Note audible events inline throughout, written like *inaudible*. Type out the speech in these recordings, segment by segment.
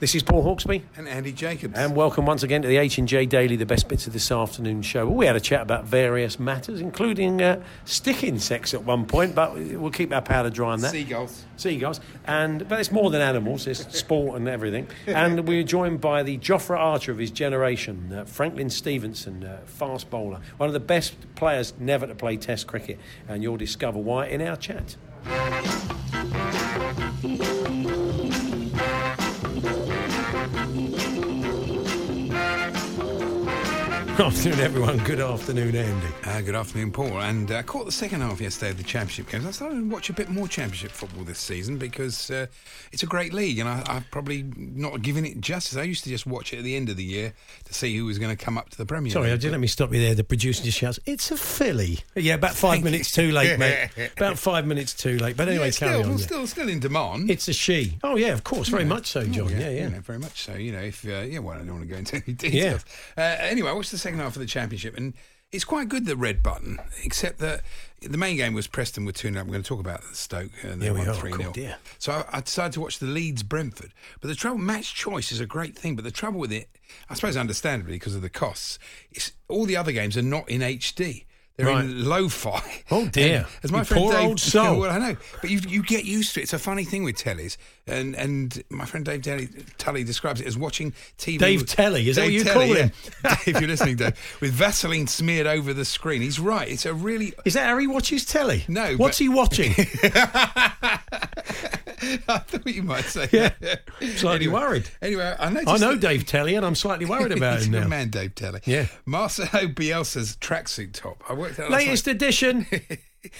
This is Paul Hawksbee and Andy Jacobs, and welcome once again to the H and J Daily, the best bits of this afternoon show. We had a chat about various matters, including uh, stick insects at one point, but we'll keep our powder dry on that. Seagulls, seagulls, and but it's more than animals; it's sport and everything. *laughs* And we are joined by the Jofra Archer of his generation, uh, Franklyn Stephenson, uh, fast bowler, one of the best players never to play Test cricket, and you'll discover why in our chat. *laughs* Thank you. Good afternoon, everyone. Good afternoon, Andy. Uh, good afternoon, Paul. And I uh, caught the second half yesterday of the Championship games. I started to watch a bit more Championship football this season because uh, it's a great league, and I, have probably not given it justice. I used to just watch it at the end of the year to see who was going to come up to the Premier. Sorry, League. just let me stop you there. The producer just shouts, "It's a filly." Yeah, about five minutes too late, mate. *laughs* about five minutes too late. But anyway, yeah, still, carry on. Still, yeah. still in demand. It's a she. Oh yeah, of course, very yeah. much so, John. Oh, yeah, yeah, yeah. You know, very much so. You know, if uh, yeah, well, I don't want to go into any *laughs* details. Yeah. Uh, anyway, what's the second half of the Championship? and it's quite good the red button, except that the main game was Preston with 2 0. We're going to talk about Stoke and they yeah, won 3 0. So I, I, decided to watch the Leeds Brentford. But the trouble, match choice is a great thing, but the trouble with it, I suppose understandably because of the costs, is all the other games are not in HD. They're right. in lo-fi. Oh dear! And as my you friend poor Dave, old soul. *laughs* well, I know, but you you get used to it. It's a funny thing with tellies, and and my friend Dave Tully, Tully describes it as watching TV. Dave with, Telly, is Dave that what you Telly, call him? Yeah. *laughs* Dave, you're listening, Dave, with Vaseline smeared over the screen. He's right. It's a really. Is that how he watches telly? No. What's but... he watching? *laughs* I thought you might say. Yeah, slightly anyway, worried. Anyway, I, I know Dave Telly, and I'm slightly worried *laughs* about He's him now. man, Dave Telly. Yeah, Marcelo Bielsa's tracksuit top. I worked out latest edition.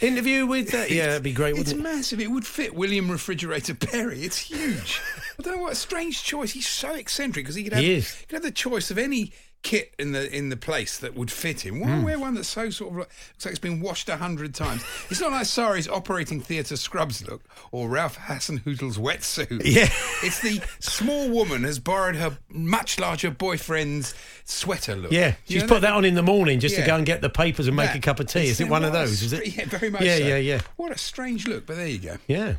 Interview with uh, yeah, it'd be great. It's it? massive. It would fit William Refrigerator Perry. It's huge. *laughs* I don't know what a strange choice. He's so eccentric because he could have he, he could have the choice of any kit in the in the place that would fit him. Why mm. wear one that's so sort of like, looks like it's been washed a hundred times? it's not like Sarri's operating theatre scrubs look or Ralph Hasenhüttl's wetsuit. *laughs* Yeah, it's the small woman has borrowed her much larger boyfriend's sweater look. Yeah, she's put that? that on in the morning just yeah. to go and get the papers and make a cup of tea. Is it one of those? Is it? *laughs* Yeah, very much. Yeah, so. yeah, yeah. What a strange look, but there you go. Yeah.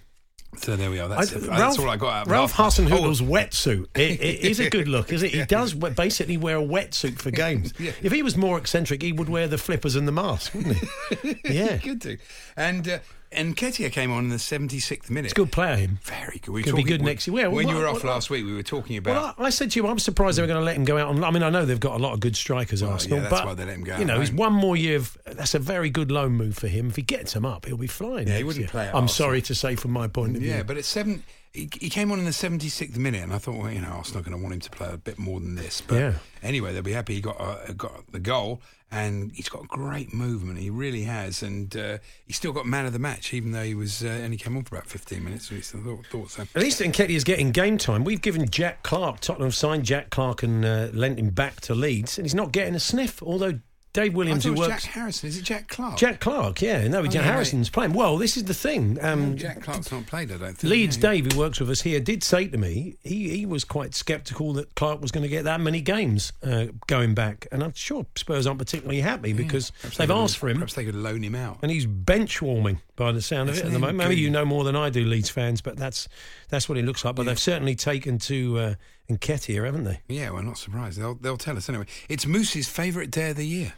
So there we are. That's, I, that's Ralph, all I got out of Ralph Hasenhüttl's wetsuit. It, it *laughs* is a good look, is it? He yeah. does basically wear a wetsuit for games. *laughs* yeah. If he was more eccentric, he would wear the flippers and the mask, wouldn't he? *laughs* yeah. Good to. And uh, and Nketiah came on in the 76th minute. It's a good player, him. Very good. We Could be good next year. when well, you were well, off last week, we were talking about. Well, I, I, said to you, I'm surprised they were going to let him go out on. I mean, I know they've got a lot of good strikers, Arsenal, yeah, that's but why they let him go. You know, he's one more year. Of, that's a very good loan move for him. If he gets him up, he'll be flying. Yeah, he wouldn't year. play. I'm Arsenal. sorry to say, from my point of view. Yeah, but at seven. He, he came on in the 76th minute, and I thought, well, you know, Arsenal are going to want him to play a bit more than this. But yeah. anyway, they'll be happy he got uh, got the goal, and he's got great movement. He really has, and uh, he still got man of the match, even though he was uh, only came on for about 15 minutes. At least I thought, thought so. At least Nketiah is getting game time. We've given Jack Clarke, Tottenham signed Jack Clarke and uh, lent him back to Leeds, and he's not getting a sniff. Although Dave Williams, who works. Jack Harrison. Is it Jack Clarke? Jack Clarke, yeah. No, Oh, Jack yeah, Harrison's playing. Well, this is the thing. Um, No, Jack Clarke's not played, I don't think. Leeds Yeah, yeah. Dave, who works with us here, did say to me he, he was quite sceptical that Clarke was going to get that many games uh, going back. And I'm sure Spurs aren't particularly happy because they've they could- asked for him. Perhaps they could loan him out. And he's bench warming by the sound of it at the moment. Maybe you know more than I do, Leeds fans, but that's that's what it looks like. But they've certainly taken to uh, Nketiah, haven't they? Yeah, well, not surprised. They'll they'll tell us anyway. It's Moose's favourite day of the year.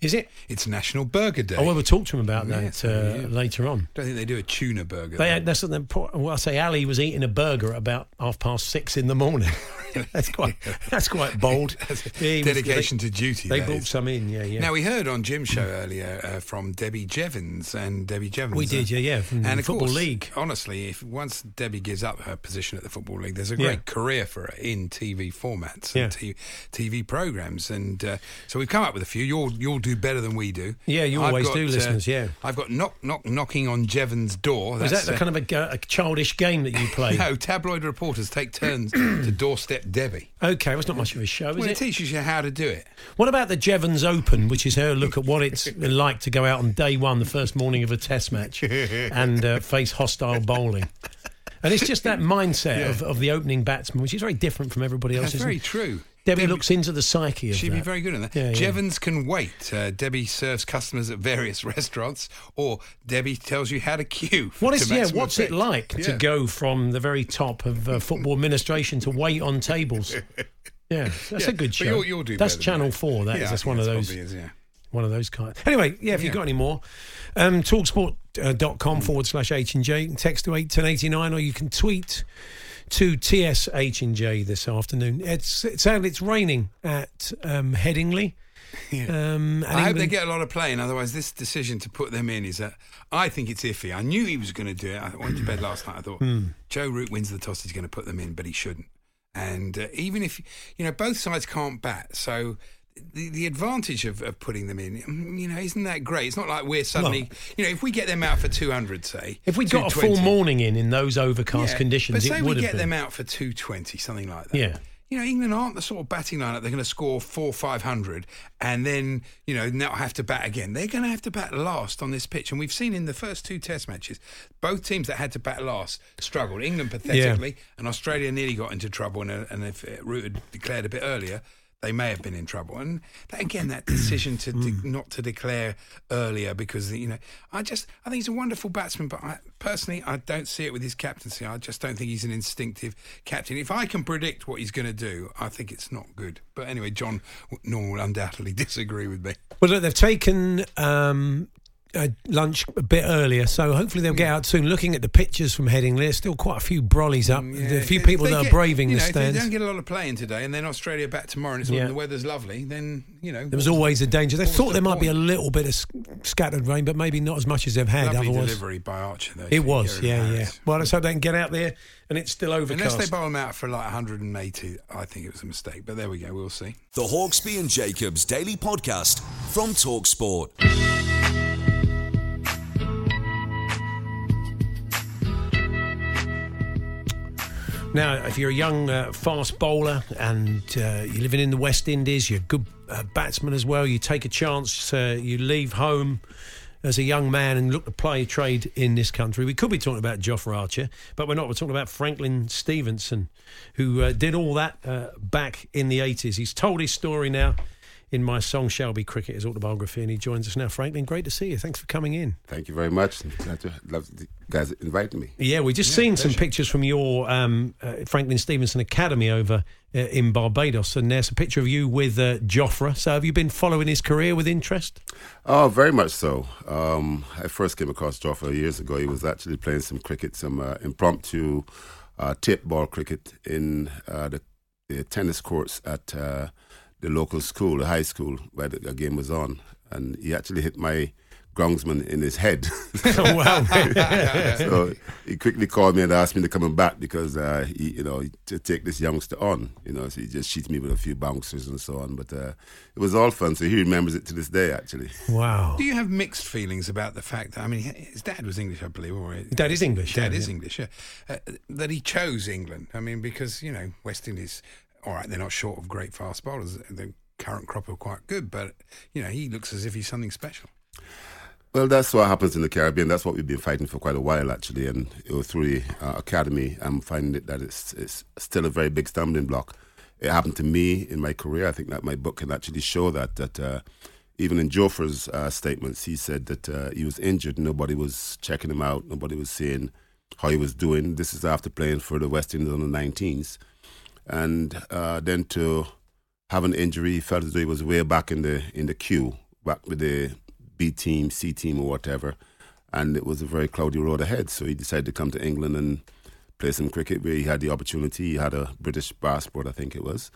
Is it? It's National Burger Day. Oh, well, we'll talk to him about that uh, yeah. later on. don't think they do a tuna burger. They, that's what they- well, I say. Ali was eating a burger at about half past six in the morning. *laughs* that's quite. *laughs* That's quite bold. *laughs* Yeah, he was- Dedication they, to duty. They brought is. some in. Yeah, yeah. Now we heard on Jim's show earlier uh, from Debbie Jevans and Debbie Jevans. We did, uh, yeah, yeah, and Football course, League. Honestly, if once Debbie gives up her position at the Football League, there's a Yeah. great career for her in TV formats Yeah. and t- TV programs. And uh, so we've come up with a few. You'll you'll do better than we do. Yeah, you I've always got, do, uh, listeners, yeah. I've got knock knock knocking on Jevans' door. Is that uh, kind of a, a childish game that you *laughs* play? no, tabloid reporters take turns to doorstep Debbie. Okay, well, it's not much of a show, is Well, it it? teaches you how to do it. What about the Jevans Open, which is her look at what it's *laughs* like to go out on day one, the first morning of a test match, and uh, *laughs* face hostile bowling? And it's just that mindset of, of the opening batsman, which is very different from everybody That's else's. very true. Debbie, looks into the psyche of She'd that. be very good in that. Yeah, yeah. Jevans can wait. Uh, Debbie serves customers at various *laughs* restaurants, or Debbie tells you how to queue. *laughs* What to yeah? What's effect. it like to go from the very top of uh, football administration to wait on tables? *laughs* Yeah, that's Yeah, a good show. you'll- you'll do That's Channel that. Four. That is. Yeah, That's one of those. is, yeah. One of those kind. Anyway, yeah. If you've got any more, um, talksport.com forward slash H and J. Text to eight ten eighty nine, or you can tweet to TSH and J this afternoon. It's it sounds it's raining at um, Headingley. *laughs* Um, and I hope they get a lot of playing. Otherwise, this decision to put them in is that I think it's iffy. I knew he was going to do it. I went to bed last night. I thought Hmm. Joe Root wins the toss. He's going to put them in, but he shouldn't. And uh, even if you know both sides can't bat, so the, the advantage of, of putting them in, mm, you know, isn't that great? It's not like we're suddenly, you know, if we get them out for two hundred, say, If we got a full morning in in those overcast yeah, conditions, but say we get been. them out for two twenty, something like that. Yeah. You know, England aren't the sort of batting lineup they're going to score four, five hundred, and then you know not have to bat again. They're going to have to bat last on this pitch, and we've seen in the first two Test matches, both teams that had to bat last struggled. England pathetically, and Australia nearly got into trouble. And, and if Root had declared a bit earlier, they may have been in trouble. And that, again, that decision to de- not to declare earlier because you know, I just I think he's a wonderful batsman, but I, personally, I don't see it with his captaincy. I just don't think he's an instinctive captain. If I can predict what he's going to do, I think it's not good. But anyway, John Norman will undoubtedly *laughs* disagree with me. Well, look, they've taken um, uh, lunch a bit earlier, so hopefully they'll get out soon. Looking at the pictures from Headingley, there's still quite a few brollies up. Yeah, There a few people they that are braving you the know, If they stands. don't get a lot of playing today, and then Australia back tomorrow, and it's Yeah. the weather's lovely, then you know There was always a danger. They thought the there might be a little bit of s- scattered rain, but maybe not as much as they've had. lovely otherwise, delivery by Archer. Though, it was. Yeah, yeah. Harris. Well, let's hope they can get out there, and it's still overcast. Unless they bowl them out for like 180, I think it was a mistake. But there we go. We'll see. The Hawksbee and Jacobs Daily Podcast from Talksport. Now, if you're a young uh, fast bowler and uh, you're living in the West Indies, you're a good uh, batsman as well, you take a chance, uh, you leave home as a young man and look to play trade in this country. We could be talking about Jofra Archer, but we're not. We're talking about Franklyn Stephenson, who uh, did all that uh, back in the 80s. He's told his story now in my song Shall Be Cricket, his autobiography, and he joins us now. Franklyn, great to see you. Thanks for coming in. Thank you very much. Glad to love the guys inviting me. Yeah, we just seen some pictures from your um, uh, Franklyn Stephenson Academy over uh, in Barbados, and there's a picture of you with uh, Jofra. So, have you been following his career with interest? Oh, very much so. Um, I first came across Jofra years ago. He was actually playing some cricket, some uh, impromptu uh, tip ball cricket in uh, the, the tennis courts at uh, the local school, the high school, where the game was on. And he actually hit my groundsman in his head. oh, *laughs* wow. *laughs* so he quickly called me and asked me to come back because uh, he, you know, to take this youngster on. You know, so he just cheated me with a few bouncers and so on. But uh, it was all fun. So he remembers it to this day, actually. wow. Do you have mixed feelings about the fact that I mean, his dad was English, I believe, or Dad is English, Dad yeah, is yeah. English. Yeah, uh, that he chose England. I mean, because you know, West Indies. All right, they're not short of great fast bowlers. The current crop are quite good, but you know, he looks as if he's something special. Well, that's what happens in the Caribbean. That's what we've been fighting for quite a while, actually. And you know, through the uh, academy, I'm finding it that it's, it's still a very big stumbling block. It happened to me in my career. I think that my book can actually show that. That uh, even in Jofra's uh, statements, he said that uh, he was injured. Nobody was checking him out. Nobody was seeing how he was doing. This is after playing for the West Indies on the 19s. And uh, then to have an injury, he felt as though he was way back in the in the queue, back with the B team, C team, or whatever, and it was a very cloudy road ahead. So he decided to come to England and play some cricket where he had the opportunity. He had a British passport, I think it was,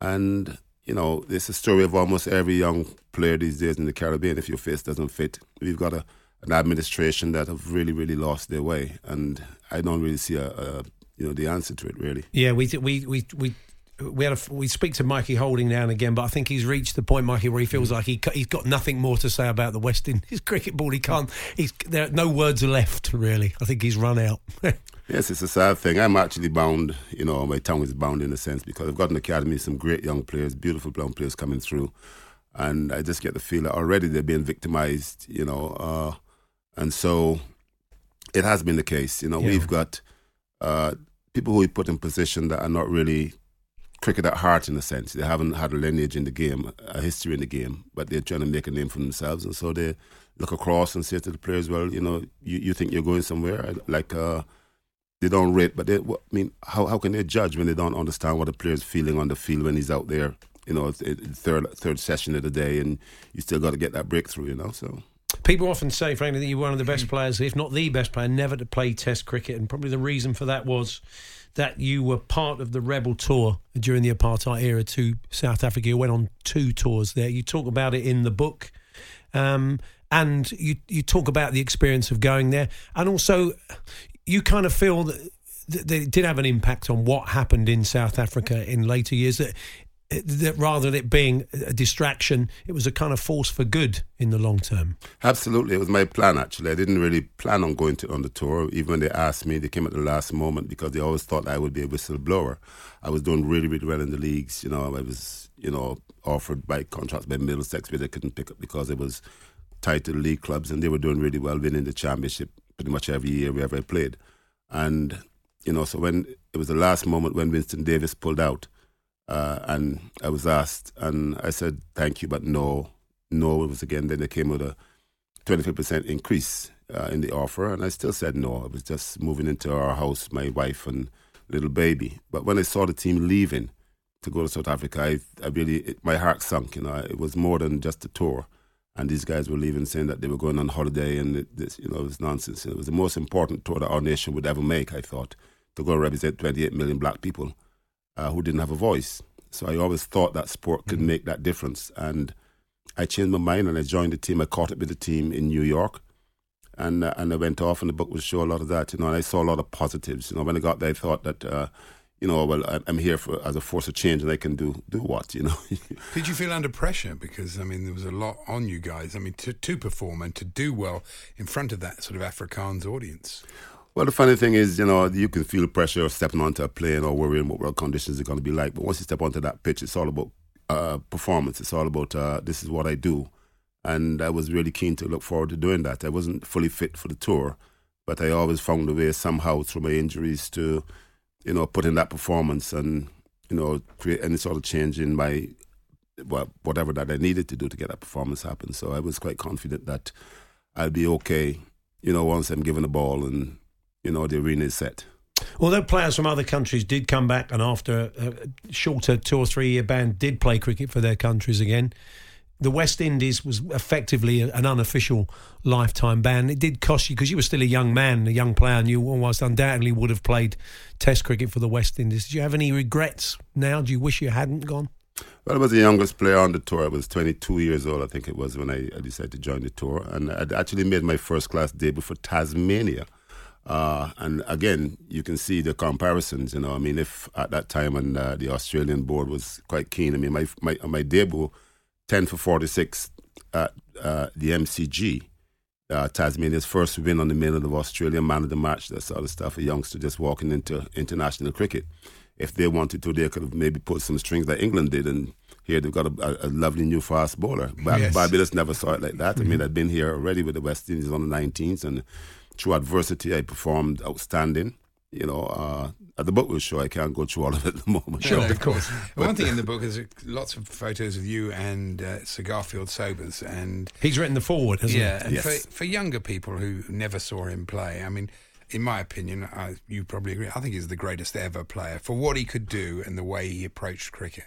and you know, it's a story of almost every young player these days in the Caribbean. If your face doesn't fit, we've got a an administration that have really, really lost their way, and I don't really see a, a you know the answer to it really. Yeah, we we we we. We had a, we speak to Mikey Holding now and again, but I think he's reached the point, Mikey, where he feels like he he's got nothing more to say about the West Indies *laughs* cricket ball. He can't. He's there. No words are left, really. I think he's run out. *laughs* yes, it's a sad thing. I'm actually bound. You know, my tongue is bound in a sense because I've got an academy, some great young players, beautiful young players coming through, and I just get the feel that already they're being victimized. You know, uh, and so it has been the case. You know, yeah. we've got uh, people who we put in position that are not really cricket at heart in a sense. They haven't had a lineage in the game, a history in the game, but they're trying to make a name for themselves. And so they look across and say to the players, well, you know, you, you think you're going somewhere. Like, uh, they don't rate, but they, I mean, how, how can they judge when they don't understand what a player's feeling on the field when he's out there, you know, third, third session of the day and you still got to get that breakthrough, you know, so. People often say, frankly, that you're one of the best players, if not the best player, never to play Test cricket, and probably the reason for that was that you were part of the Rebel Tour during the apartheid era to South Africa. You went on two tours there. You talk about it in the book, um, and you you talk about the experience of going there, and also you kind of feel that that it did have an impact on what happened in South Africa in later years. That that rather than it being a distraction, it was a kind of force for good in the long term. Absolutely, it was my plan. Actually, I didn't really plan on going to on the tour. Even when they asked me, they came at the last moment because they always thought I would be a whistleblower. I was doing really, really well in the leagues. You know, I was, you know, offered by contracts by Middlesex, but they couldn't pick up because it was tied to the league clubs, and they were doing really well, winning the championship pretty much every year wherever I played. And you know, so when it was the last moment when Winston Davis pulled out uh, and I was asked, and I said, thank you, but no. No, it was again, then they came with a 25% increase uh, in the offer, and I still said no. I was just moving into our house, my wife and little baby. But when I saw the team leaving to go to South Africa, I, I really, it, my heart sunk. You know, it was more than just a tour. And these guys were leaving saying that they were going on holiday, and it, this, you know, it was nonsense. It was the most important tour that our nation would ever make, I thought, to go represent 28 million black people uh, who didn't have a voice. So I always thought that sport could mm-hmm. make that difference. And I changed my mind and I joined the team. I caught up with the team in New York. And, uh, and I went off, and the book would show a lot of that, you know. And I saw a lot of positives, you know. When I got there, I thought that, uh, you know, well, I'm here for as a force of change, and I can do do what, you know. *laughs* Did you feel under pressure? Because I mean, there was a lot on you guys. I mean, to to perform and to do well in front of that sort of Afrikaans audience. Well, the funny thing is, you know, you can feel pressure of stepping onto a plane or worrying what world conditions are going to be like. But once you step onto that pitch, it's all about uh, performance. It's all about uh, this is what I do. And I was really keen to look forward to doing that. I wasn't fully fit for the tour, but I always found a way somehow through my injuries to, you know, put in that performance and, you know, create any sort of change in my, well, whatever that I needed to do to get that performance happen. So I was quite confident that I'll be okay, you know, once I'm given the ball and you know, the arena is set. Although players from other countries did come back and after a shorter two or three year ban did play cricket for their countries again, the West Indies was effectively an unofficial lifetime ban. It did cost you because you were still a young man, a young player, and you almost undoubtedly would have played Test cricket for the West Indies. Do you have any regrets now? Do you wish you hadn't gone? Well, I was the youngest player on the tour. I was 22 years old, I think it was, when I, I decided to join the tour. And I'd actually made my first class debut for Tasmania uh, and again, you can see the comparisons. You know, I mean, if at that time and uh, the Australian board was quite keen. I mean, my my my debut, ten for forty six at uh, the MCG, uh, Tasmania's first win on the mainland of Australia, man of the match, that sort of stuff. A youngster just walking into international cricket. If they wanted to, they could have maybe put some strings like England did, and here they've got a, a, a lovely new fast bowler. But yes. Barbados never saw it like that. Mm-hmm. I mean, I'd been here already with the West Indies on the 19th, and through adversity, I performed outstanding. You know, uh, at the book will show, I can't go through all of it at the moment. Sure, of course. *laughs* One thing in the book is lots of photos of you and uh, Sir Garfield Sobers, and he's written the forward, hasn't yeah, he? Yeah, yes. for, for younger people who never saw him play, I mean, in my opinion, I, you probably agree. I think he's the greatest ever player for what he could do and the way he approached cricket.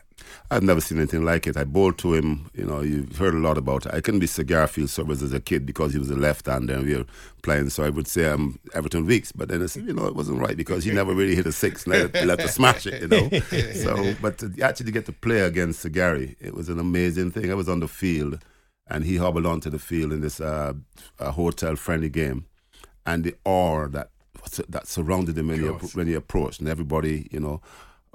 I've never seen anything like it. I bowled to him. You know, you've heard a lot about it. I couldn't be Sir Garfield Sobers as a kid because he was a left-hander and we were playing. So I would say I'm Everton Weekes, but then it's, you know it wasn't right because he never really hit a six and let, let *laughs* to smash it. You know. *laughs* so, but to actually get to play against Sir Gary, it was an amazing thing. I was on the field, and he hobbled onto the field in this uh, hotel friendly game, and the awe that that surrounded him when he, when he approached, and everybody, you know,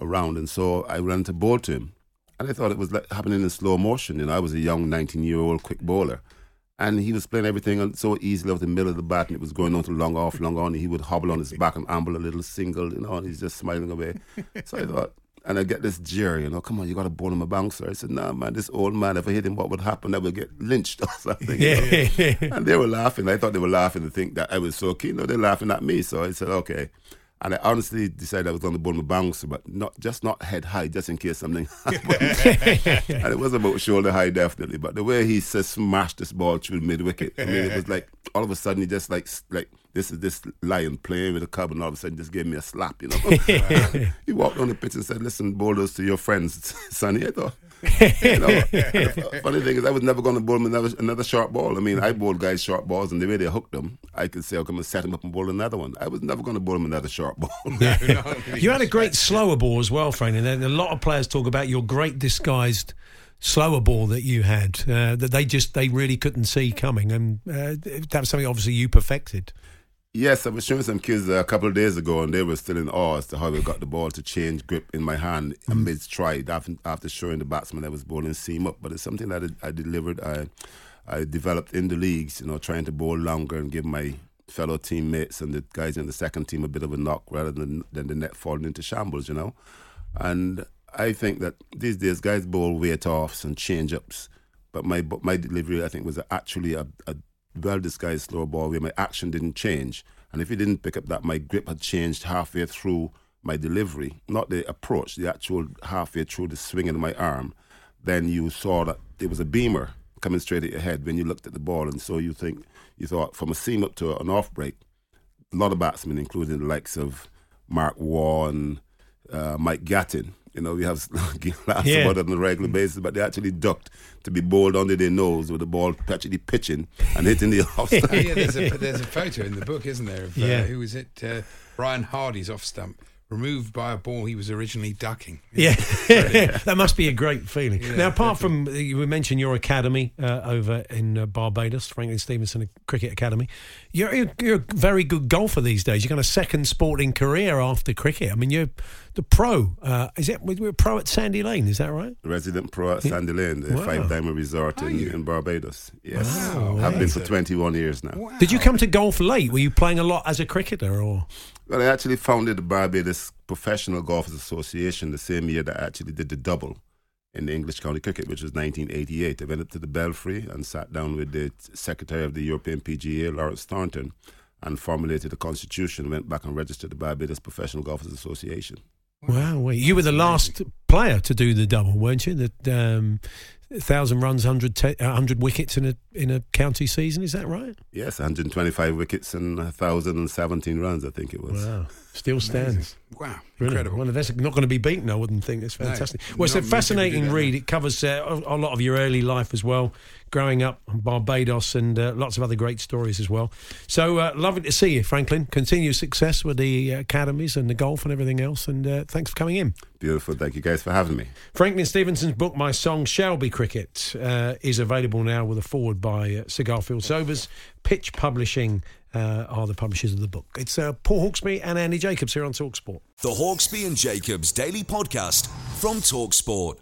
around. And so I ran to bowl to him and I thought it was like happening in slow motion. You know, I was a young 19 year old quick bowler. And he was playing everything so easily off the middle of the bat, and it was going on to long off, long on. And he would hobble on his back and amble a little single, you know, and he's just smiling away. so I thought, and I get this jeer, you know, come on, you got to bowl him a bouncer. I said, nah, man, this old man, if I hit him, what would happen? I would get lynched *laughs* or something. Yeah. and they were laughing. I thought they were laughing to think that I was so keen. No, they're laughing at me. So I said, okay. And I honestly decided I was going to bowl my bouncer, but not just not head high, just in case something *laughs* happened. *laughs* and it was about shoulder high, definitely. But the way he said smashed this ball through mid wicket, I mean, it was like all of a sudden he just like like this is this lion playing with a cub, and all of a sudden just gave me a slap, you know. *laughs* he walked on the pitch and said, "Listen, bowlers to your friends, *laughs* Sonny." I thought you know, *laughs* funny thing is, I was never going to bowl him another, another short ball. I mean, I bowled guys short balls, and the way they hooked them, I could say, I'm going to set him up and bowl another one. I was never going to bowl him another short ball. you had a great slower ball as well, Frank, and a lot of players talk about your great disguised slower ball that you had uh, that they just they really couldn't see coming, and uh, that was something obviously you perfected. Yes, I was showing some kids a couple of days ago, and they were still in awe as to how I got the ball to change grip in my hand mm. amidst try after, after showing the batsman that was bowling seam up. But it's something that I, I delivered. I I developed in the leagues, you know, trying to bowl longer and give my fellow teammates and the guys in the second team a bit of a knock rather than than the net falling into shambles, you know. And I think that these days guys bowl weight offs and change ups, but my my delivery I think was actually a, a well disguised slow ball where my action didn't change. And if you didn't pick up that, my grip had changed halfway through my delivery, not the approach, the actual halfway through the swing of my arm. Then you saw that there was a beamer coming straight at your head when you looked at the ball. And so you think, you thought from a seam up to an off break, a lot of batsmen, including the likes of Mark Waugh and uh, Mike Gatting, you know, we have laughs yeah. about it on a regular basis, but they actually ducked to be bowled under their nose with the ball actually pitching and hitting the *laughs* off stump. yeah, there's a, there's a photo in the book, isn't there? Of, uh, yeah. Who was it? Uh, Brian Hardie's off stump removed by a ball he was originally ducking. Yeah, *laughs* that must be a great feeling. Yeah, now, apart definitely. from you mentioned your academy uh, over in uh, Barbados, Franklyn Stephenson Cricket Academy, you're, you're, a very good golfer these days. You've got a second sporting career after cricket. I mean, you're the pro. Uh, is it we're pro at Sandy Lane? Is that right? Resident pro at Sandy Lane, the wow. Five Diamond Resort in, in, Barbados. Yes, wow, I've been for 21 years now. Wow. Did you come to golf late? Were you playing a lot as a cricketer, or? Well, I actually founded the Barbados Professional Golfers Association the same year that I actually did the double in the English County Cricket, which was 1988. I went up to the Belfry and sat down with the Secretary of the European PGA, Lawrence Thornton, and formulated a constitution, went back and registered the Barbados Professional Golfers Association. Wow, you were the last player to do the double, weren't you? That um, thousand runs, 100, te- 100 wickets in a in a county season. Is that right? Yes, 125 wickets and 1,017 runs. I think it was. Wow, still stands. Amazing. Wow, incredible. Well, that's not going to be beaten. I wouldn't think. It's fantastic. No, well, it's a fascinating read. It covers uh, a lot of your early life as well growing up in Barbados and uh, lots of other great stories as well. So uh, lovely to see you, Franklyn. Continue success with the academies and the golf and everything else. And uh, thanks for coming in. Beautiful. Thank you guys for having me. Franklyn Stephenson's book, My Song Shall Be Cricket, uh, is available now with a forward by uh, Sir Garfield Sobers. Pitch Publishing uh, are the publishers of the book. It's uh, Paul Hawksbee and Andy Jacobs here on Talksport. The Hawksbee and Jacobs Daily Podcast from Talksport.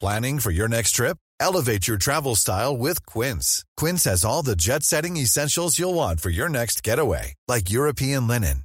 Planning for your next trip? Elevate your travel style with Quince. Quince has all the jet setting essentials you'll want for your next getaway, like European linen,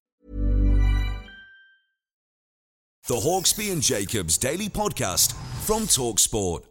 The Hawksbee and Jacobs Daily Podcast from Talksport.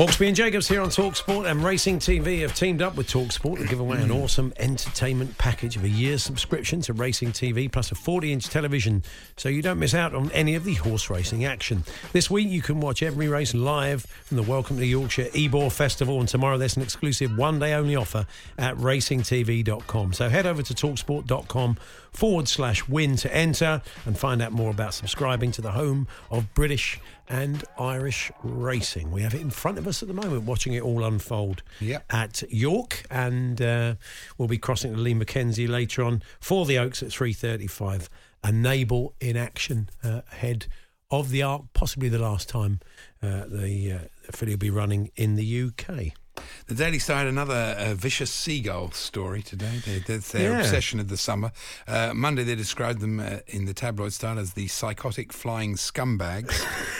Hawksbee and Jacobs here on Talksport and Racing TV have teamed up with Talksport to give away an mm. awesome entertainment package of a year's subscription to Racing TV plus a 40 inch television so you don't miss out on any of the horse racing action. This week you can watch every race live from the Welcome to Yorkshire Ebor Festival and tomorrow there's an exclusive one day only offer at racingtv.com. So head over to talksport.com forward slash win to enter and find out more about subscribing to the home of British and Irish racing. We have it in front of us at the moment, watching it all unfold Yep. at York, and uh, we'll be crossing to Lee Mackenzie later on for the Oaks at three thirty-five. Enable in action uh, ahead of the Arc, possibly the last time uh, the uh, filly will be running in the UK. The Daily Star had another uh, vicious seagull story today. They, that's their Yeah. obsession of the summer. Uh, Monday, they described them uh, in the tabloid style as the psychotic flying scumbags. *laughs*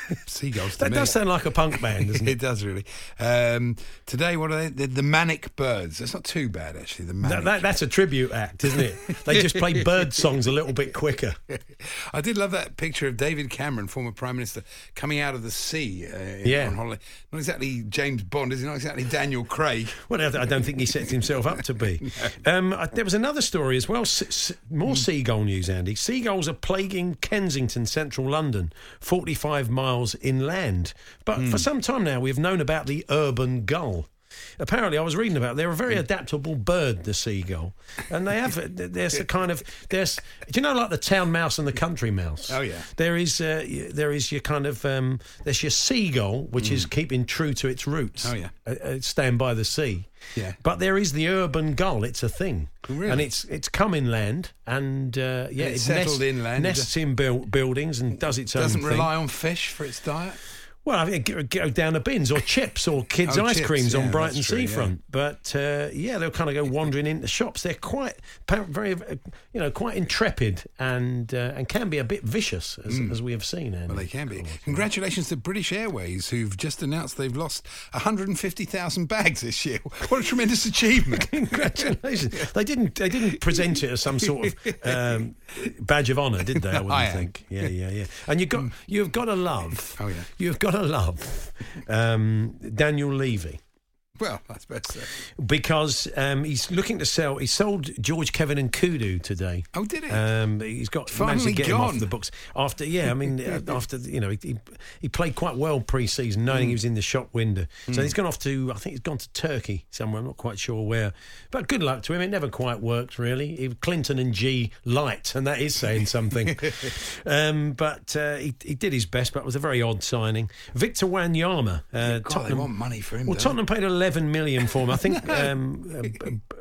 *laughs* Seagulls. That me. does sound like a punk band, doesn't *laughs* it? it does really. Um, today, what are they? The, the Manic Birds. That's not too bad, actually. The Manic. That, that, that's a tribute act, isn't it? They just play *laughs* bird songs a little bit quicker. I did love that picture of David Cameron, former Prime Minister, coming out of the sea uh, Yeah. on holiday. Not exactly James Bond, is he? Not exactly Daniel Craig. Well, I don't think he sets himself up to be. Um, I- there was another story as well. S- s- more seagull news, Andy. Seagulls are plaguing Kensington, central London, 45 miles inland. But for hmm. some time now, we've known about the urban gull. Apparently, I was reading about. it. They're a very adaptable bird, the seagull, and they have. *laughs* There's a kind of there's. Do you know like the town mouse and the country mouse? Oh, yeah. There is uh, there is your kind of um, there's your seagull, which is keeping true to its roots. Mm. Oh, yeah. uh, uh, stand by the sea. Yeah. But there is the urban gull. It's a thing, Really? and it's it's come inland, and uh, yeah, it's it settled inland. nests in buil- buildings, and does its own Doesn't rely on fish for its diet. Well, I think go, go down the bins or chips or kids' *laughs* Oh, ice chips, creams yeah, on Brighton true, yeah. seafront. But uh, yeah, they'll kind of go wandering into shops. They're quite very, uh, you know, quite intrepid and uh, and can be a bit vicious, as, as we have seen. Andy. Mm. Well, they can be. Congratulations to British Airways, who've just announced they've lost 150,000 bags this year. *laughs* What a tremendous achievement! *laughs* Congratulations! They didn't. They didn't present it as some sort of um, badge of honour, did they? I wouldn't I think. Yeah, yeah, yeah. And you got you've got to love. Oh, yeah. You've got *laughs* to love um, Daniel Levy. Well, I suppose so. because um, he's looking to sell. He sold Georges-Kévin Nkoudou today. Oh, did he? Um, he's got Finally get him off the books after. Yeah, I mean, *laughs* uh, after you know, he, he played quite well pre-season, knowing Mm. he was in the shop window. So he's gone off to. I think he's gone to Turkey somewhere. I'm not quite sure where. But good luck to him. It never quite worked really. He, Clinton N'Jie light, and that is saying something. *laughs* um, but uh, he, he did his best, but it was a very odd signing. Victor Wanyama. Uh, God, they want money for him. well, Tottenham paid 11 million for him. I think *laughs* um, uh,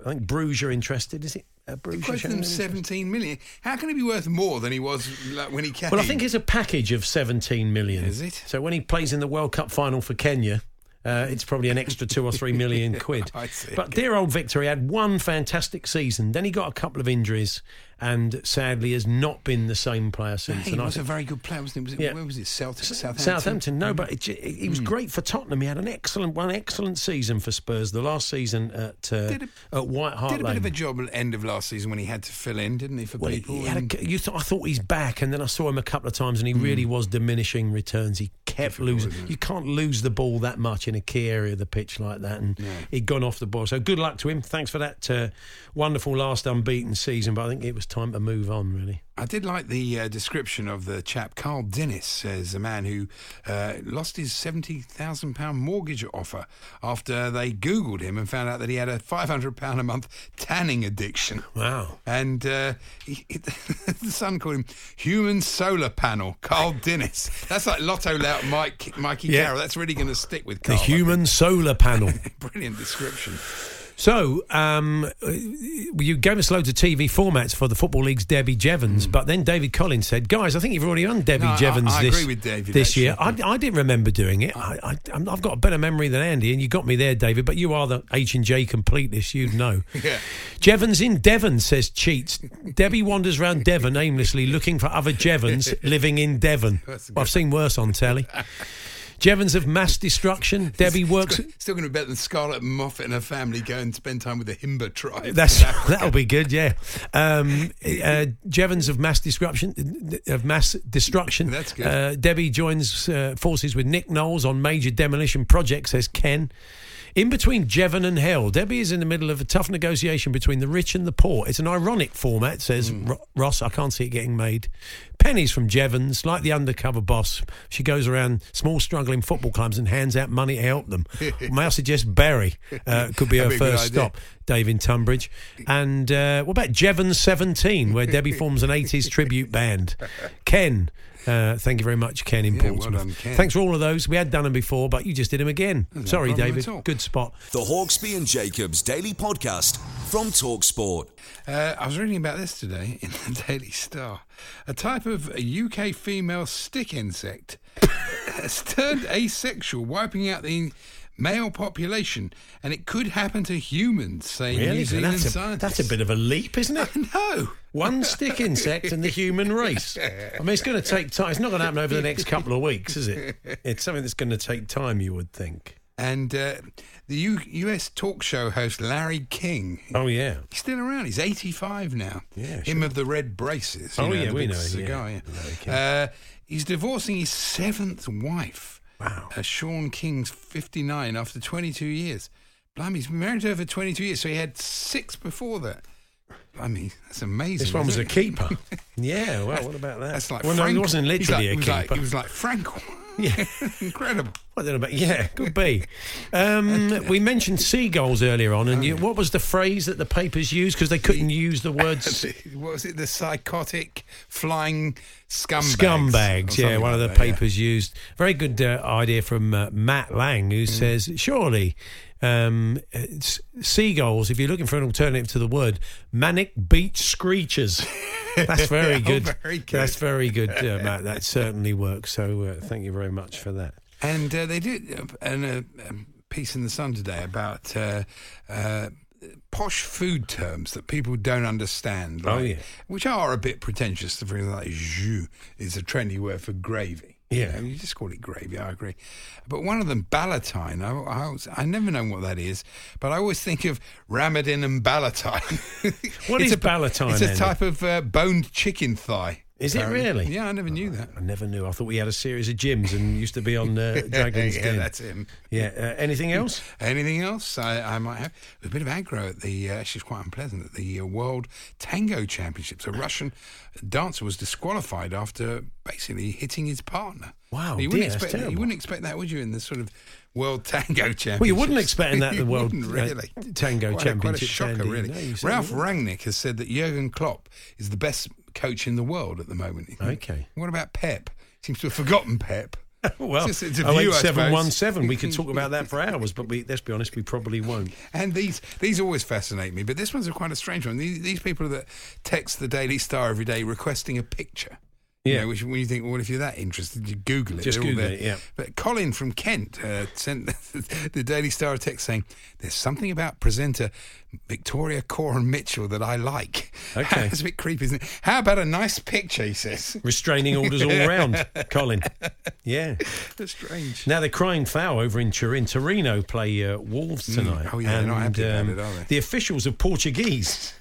I think Bruges are interested. Is it uh? Bruges? Them 17 million. How can he be worth more than he was like, when he came? Well, I think it's a package of 17 million. Is it? So when he plays in the World Cup final for Kenya, uh, it's probably an extra two or three million *laughs* quid. I see. But dear old Victor, he had one fantastic season. Then he got a couple of injuries, and sadly has not been the same player since. he and was a very good player, wasn't he? Was it, Yeah. Where was it? South, Southampton. Southampton, no, but it, it, he was great for Tottenham. He had an excellent, one excellent season for Spurs. The last season at uh, Did at White Hart Did a bit of a job at the end of last season when he had to fill in, didn't he, for Well, people? he had and- a, you thought, I thought he's back, and then I saw him a couple of times, and he really was diminishing returns. He kept Difficult, losing. You can't lose the ball that much in a key area of the pitch like that, and he'd gone off the ball. So good luck to him. Thanks for that uh, wonderful last unbeaten season. But I think it was time to move on, really. I did like the uh, description of the chap. Carl Dennis as a man who uh, lost his £70,000 mortgage offer after they Googled him and found out that he had a £500 a month tanning addiction. Wow. And uh, he, he- *laughs* the son called him Human Solar Panel, Carl Dennis. That's like Lotto Lout Mike, Mikey Yeah. Carroll. That's really going to stick with The Carl. Think. human solar panel. *laughs* Brilliant description. So, um, uh, you gave us loads of TV formats for the Football League's Debbie Jevans, but then David Collins said, "Guys, I think you've already done Debbie. No, Jevans I this, agree with David, this year." I, I didn't remember doing it. I, I, I've got a better memory than Andy, and you got me there, David. But you are the H and J completist, you'd know. *laughs* Yeah. Jevans in Devon says cheats. Debbie wanders around Devon aimlessly looking for other Jevans *laughs* living in Devon. A I've seen worse on telly. *laughs* Jevans of mass destruction. *laughs* Debbie works. Still going to be better than Scarlett Moffatt and her family go and spend time with the Himba tribe. That's *laughs* *laughs* that'll be good, yeah. Um, uh, Jevans of mass destruction of mass destruction. That's good. Uh, Debbie joins uh, forces with Nick Knowles on major demolition project. Says Ken. In between Jevan and Hell, Debbie is in the middle of a tough negotiation between the rich and the poor. It's an ironic format, says. Ro- Ross. I can't see it getting made. Pennies from Jevans, like the undercover boss. She goes around small, struggling football clubs and hands out money to help them. *laughs* May I suggest Barry uh, could be *laughs* her first stop. Dave in Tunbridge. And uh, what about Jevans 17, where Debbie forms an 80s tribute band? Ken. Uh, thank you very much, Ken in Yeah, well Portsmouth. done, Ken. Thanks for all of those. We had done them before, but you just did them again. Sorry, David. Good spot. The Hawksbee and Jacobs Daily Podcast from Talksport. Uh, I was reading about this today *laughs* in the Daily Star. A type of UK female stick insect *laughs* has turned asexual, wiping out the male population, and it could happen to humans, say New Really? Zealand That's a, scientists. that's a bit of a leap, isn't it? *laughs* No. One stick insect and the human race. I mean, it's going to take time. It's not going to happen over the next couple of weeks, is it? It's something that's going to take time, you would think. And uh, the U- US talk show host Larry King. Oh, yeah. He's still around. He's 85 now. Yeah, Him of the red braces. Oh, know, yeah, we know him, Cigar, yeah. yeah. Uh, he's divorcing his seventh wife. Wow. Uh, Shawn King's 59 after 22 years. Blimey, he's been married to her for 22 years, so he had six before that. Blimey, that's amazing. This one was isn't a keeper. *laughs* yeah, well, what about that? That's like well, no, he wasn't literally like- a keeper. Like, he was like Frankel. *laughs* Yeah. *laughs* Incredible. I don't know about yeah, could be. Um, we mentioned seagulls earlier on, and you, what was the phrase that the papers used because they couldn't use the words *laughs* what was it? The psychotic flying scumbags. scumbags? Yeah, one of the like that, yeah. papers used. Very good uh, idea from uh, Matt Lang, Mm. who says surely. Um, seagulls. If you're looking for an alternative to the word manic beach screechers, that's *laughs* very Oh, good. very good. That's very good, uh, Matt. That certainly works. So uh, thank you very much for that. And uh, they did uh, an, uh, um, piece in the Sun today about uh, uh, posh food terms that people don't understand. Oh, yeah. which are a bit pretentious. For example, like jus is a trendy word for gravy. You Yeah. know, you just call it gravy. I agree. But one of them, Ballotine. I, I, was, I never know what that is, but I always think of Ramadan and Ballotine. What It's is a, Ballotine, It's a type of uh, boned chicken thigh. Is it really? Yeah, I never knew that. I never knew. I thought we had a series of gyms and used to be on uh, *laughs* Dragon's yeah, Den. that's him. Yeah. Uh, anything else? *laughs* Anything else I, I might have? A bit of aggro at the, uh, actually, it's quite unpleasant, at the uh, World Tango Championships. A Russian dancer was disqualified after basically hitting his partner. Wow, you wouldn't, that's expect that, you wouldn't expect that, would you, in the sort of World Tango Championships? *laughs* Well, you wouldn't expect in that the World uh, really. Tango quite a, quite a shocker, Andy. really. No, Ralph. Rangnick has said that Jurgen Klopp is the best coach in the world at the moment. Okay. What about Pep? Seems to have forgotten Pep. *laughs* Well, It's it's a view, I 08717, we could talk about that for *laughs* hours, but we, let's be honest, we probably won't. And these these always fascinate me, but this one's a quite a strange one. These, these people that text the Daily Star every day requesting a picture. You Yeah. know, which when you think, well, if you're that interested, you Google it. Just They're Google it, yeah. But Colin from Kent uh, sent *laughs* the Daily Star a text saying, "There's something about presenter Victoria Coren Mitchell that I like." *laughs* Okay. it's a bit creepy, isn't it? How about a nice picture? He says. Restraining orders all round, *laughs* Colin. Yeah. That's strange. Now they're crying foul over in Turin. Torino play uh, Wolves tonight. Oh, yeah, they're not and, um, happy about it, are they? The officials are Portuguese.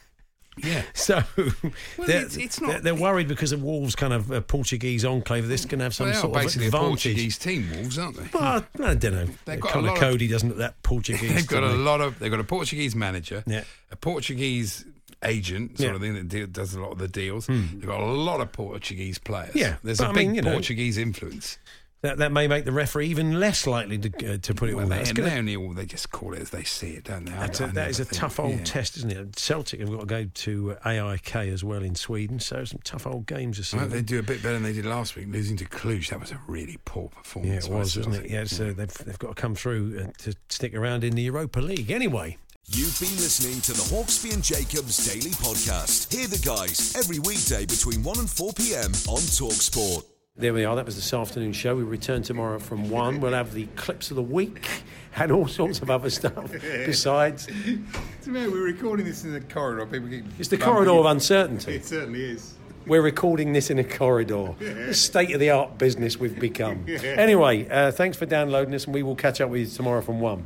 Yeah. *laughs* So they're, it's- it's not- they're, worried because of Wolves' kind of uh, Portuguese enclave. This can have some Well, they sort of basically a advantage. Portuguese team, Wolves, aren't they? Well, I don't know. They've got a Conor lot of- Coady doesn't that Portuguese. *laughs* They've got a me. lot of. They've got a Portuguese manager, Yeah. a Portuguese agent sort Yeah. of thing that deal, does a lot of the deals. They've got a lot of Portuguese players. Yeah, there's a I big mean, you know- Portuguese influence. That, that may make the referee even less likely to, uh, to put it Well, all they, there. It's gonna- they only all they just call it as they see it, don't they? I- That's a, I that never a think- tough old yeah. test, isn't it? Celtic have got to go to uh, AIK as well in Sweden, so some tough old games this I hope season. they do a bit better than they did last week, losing to Cluj. That was a really poor Yeah, performance. it was, wasn't it? Celtic. Yeah, so they've, they've got to come through uh, to stick around in the Europa League. Anyway, You've been listening to the Hawksbee and Jacobs Daily Podcast. Hear the guys every weekday between 1 and 4 p.m. on Talksport. There we are. That was this afternoon show. We return tomorrow from one. We'll have the clips of the week and all sorts of other stuff *laughs* besides. To me, we're recording this in the corridor. People keep It's the corridor of uncertainty. It certainly is. We're recording this in a corridor. *laughs* State of the art business we've become. *laughs* Anyway, uh, thanks for downloading us, and we will catch up with you tomorrow from one.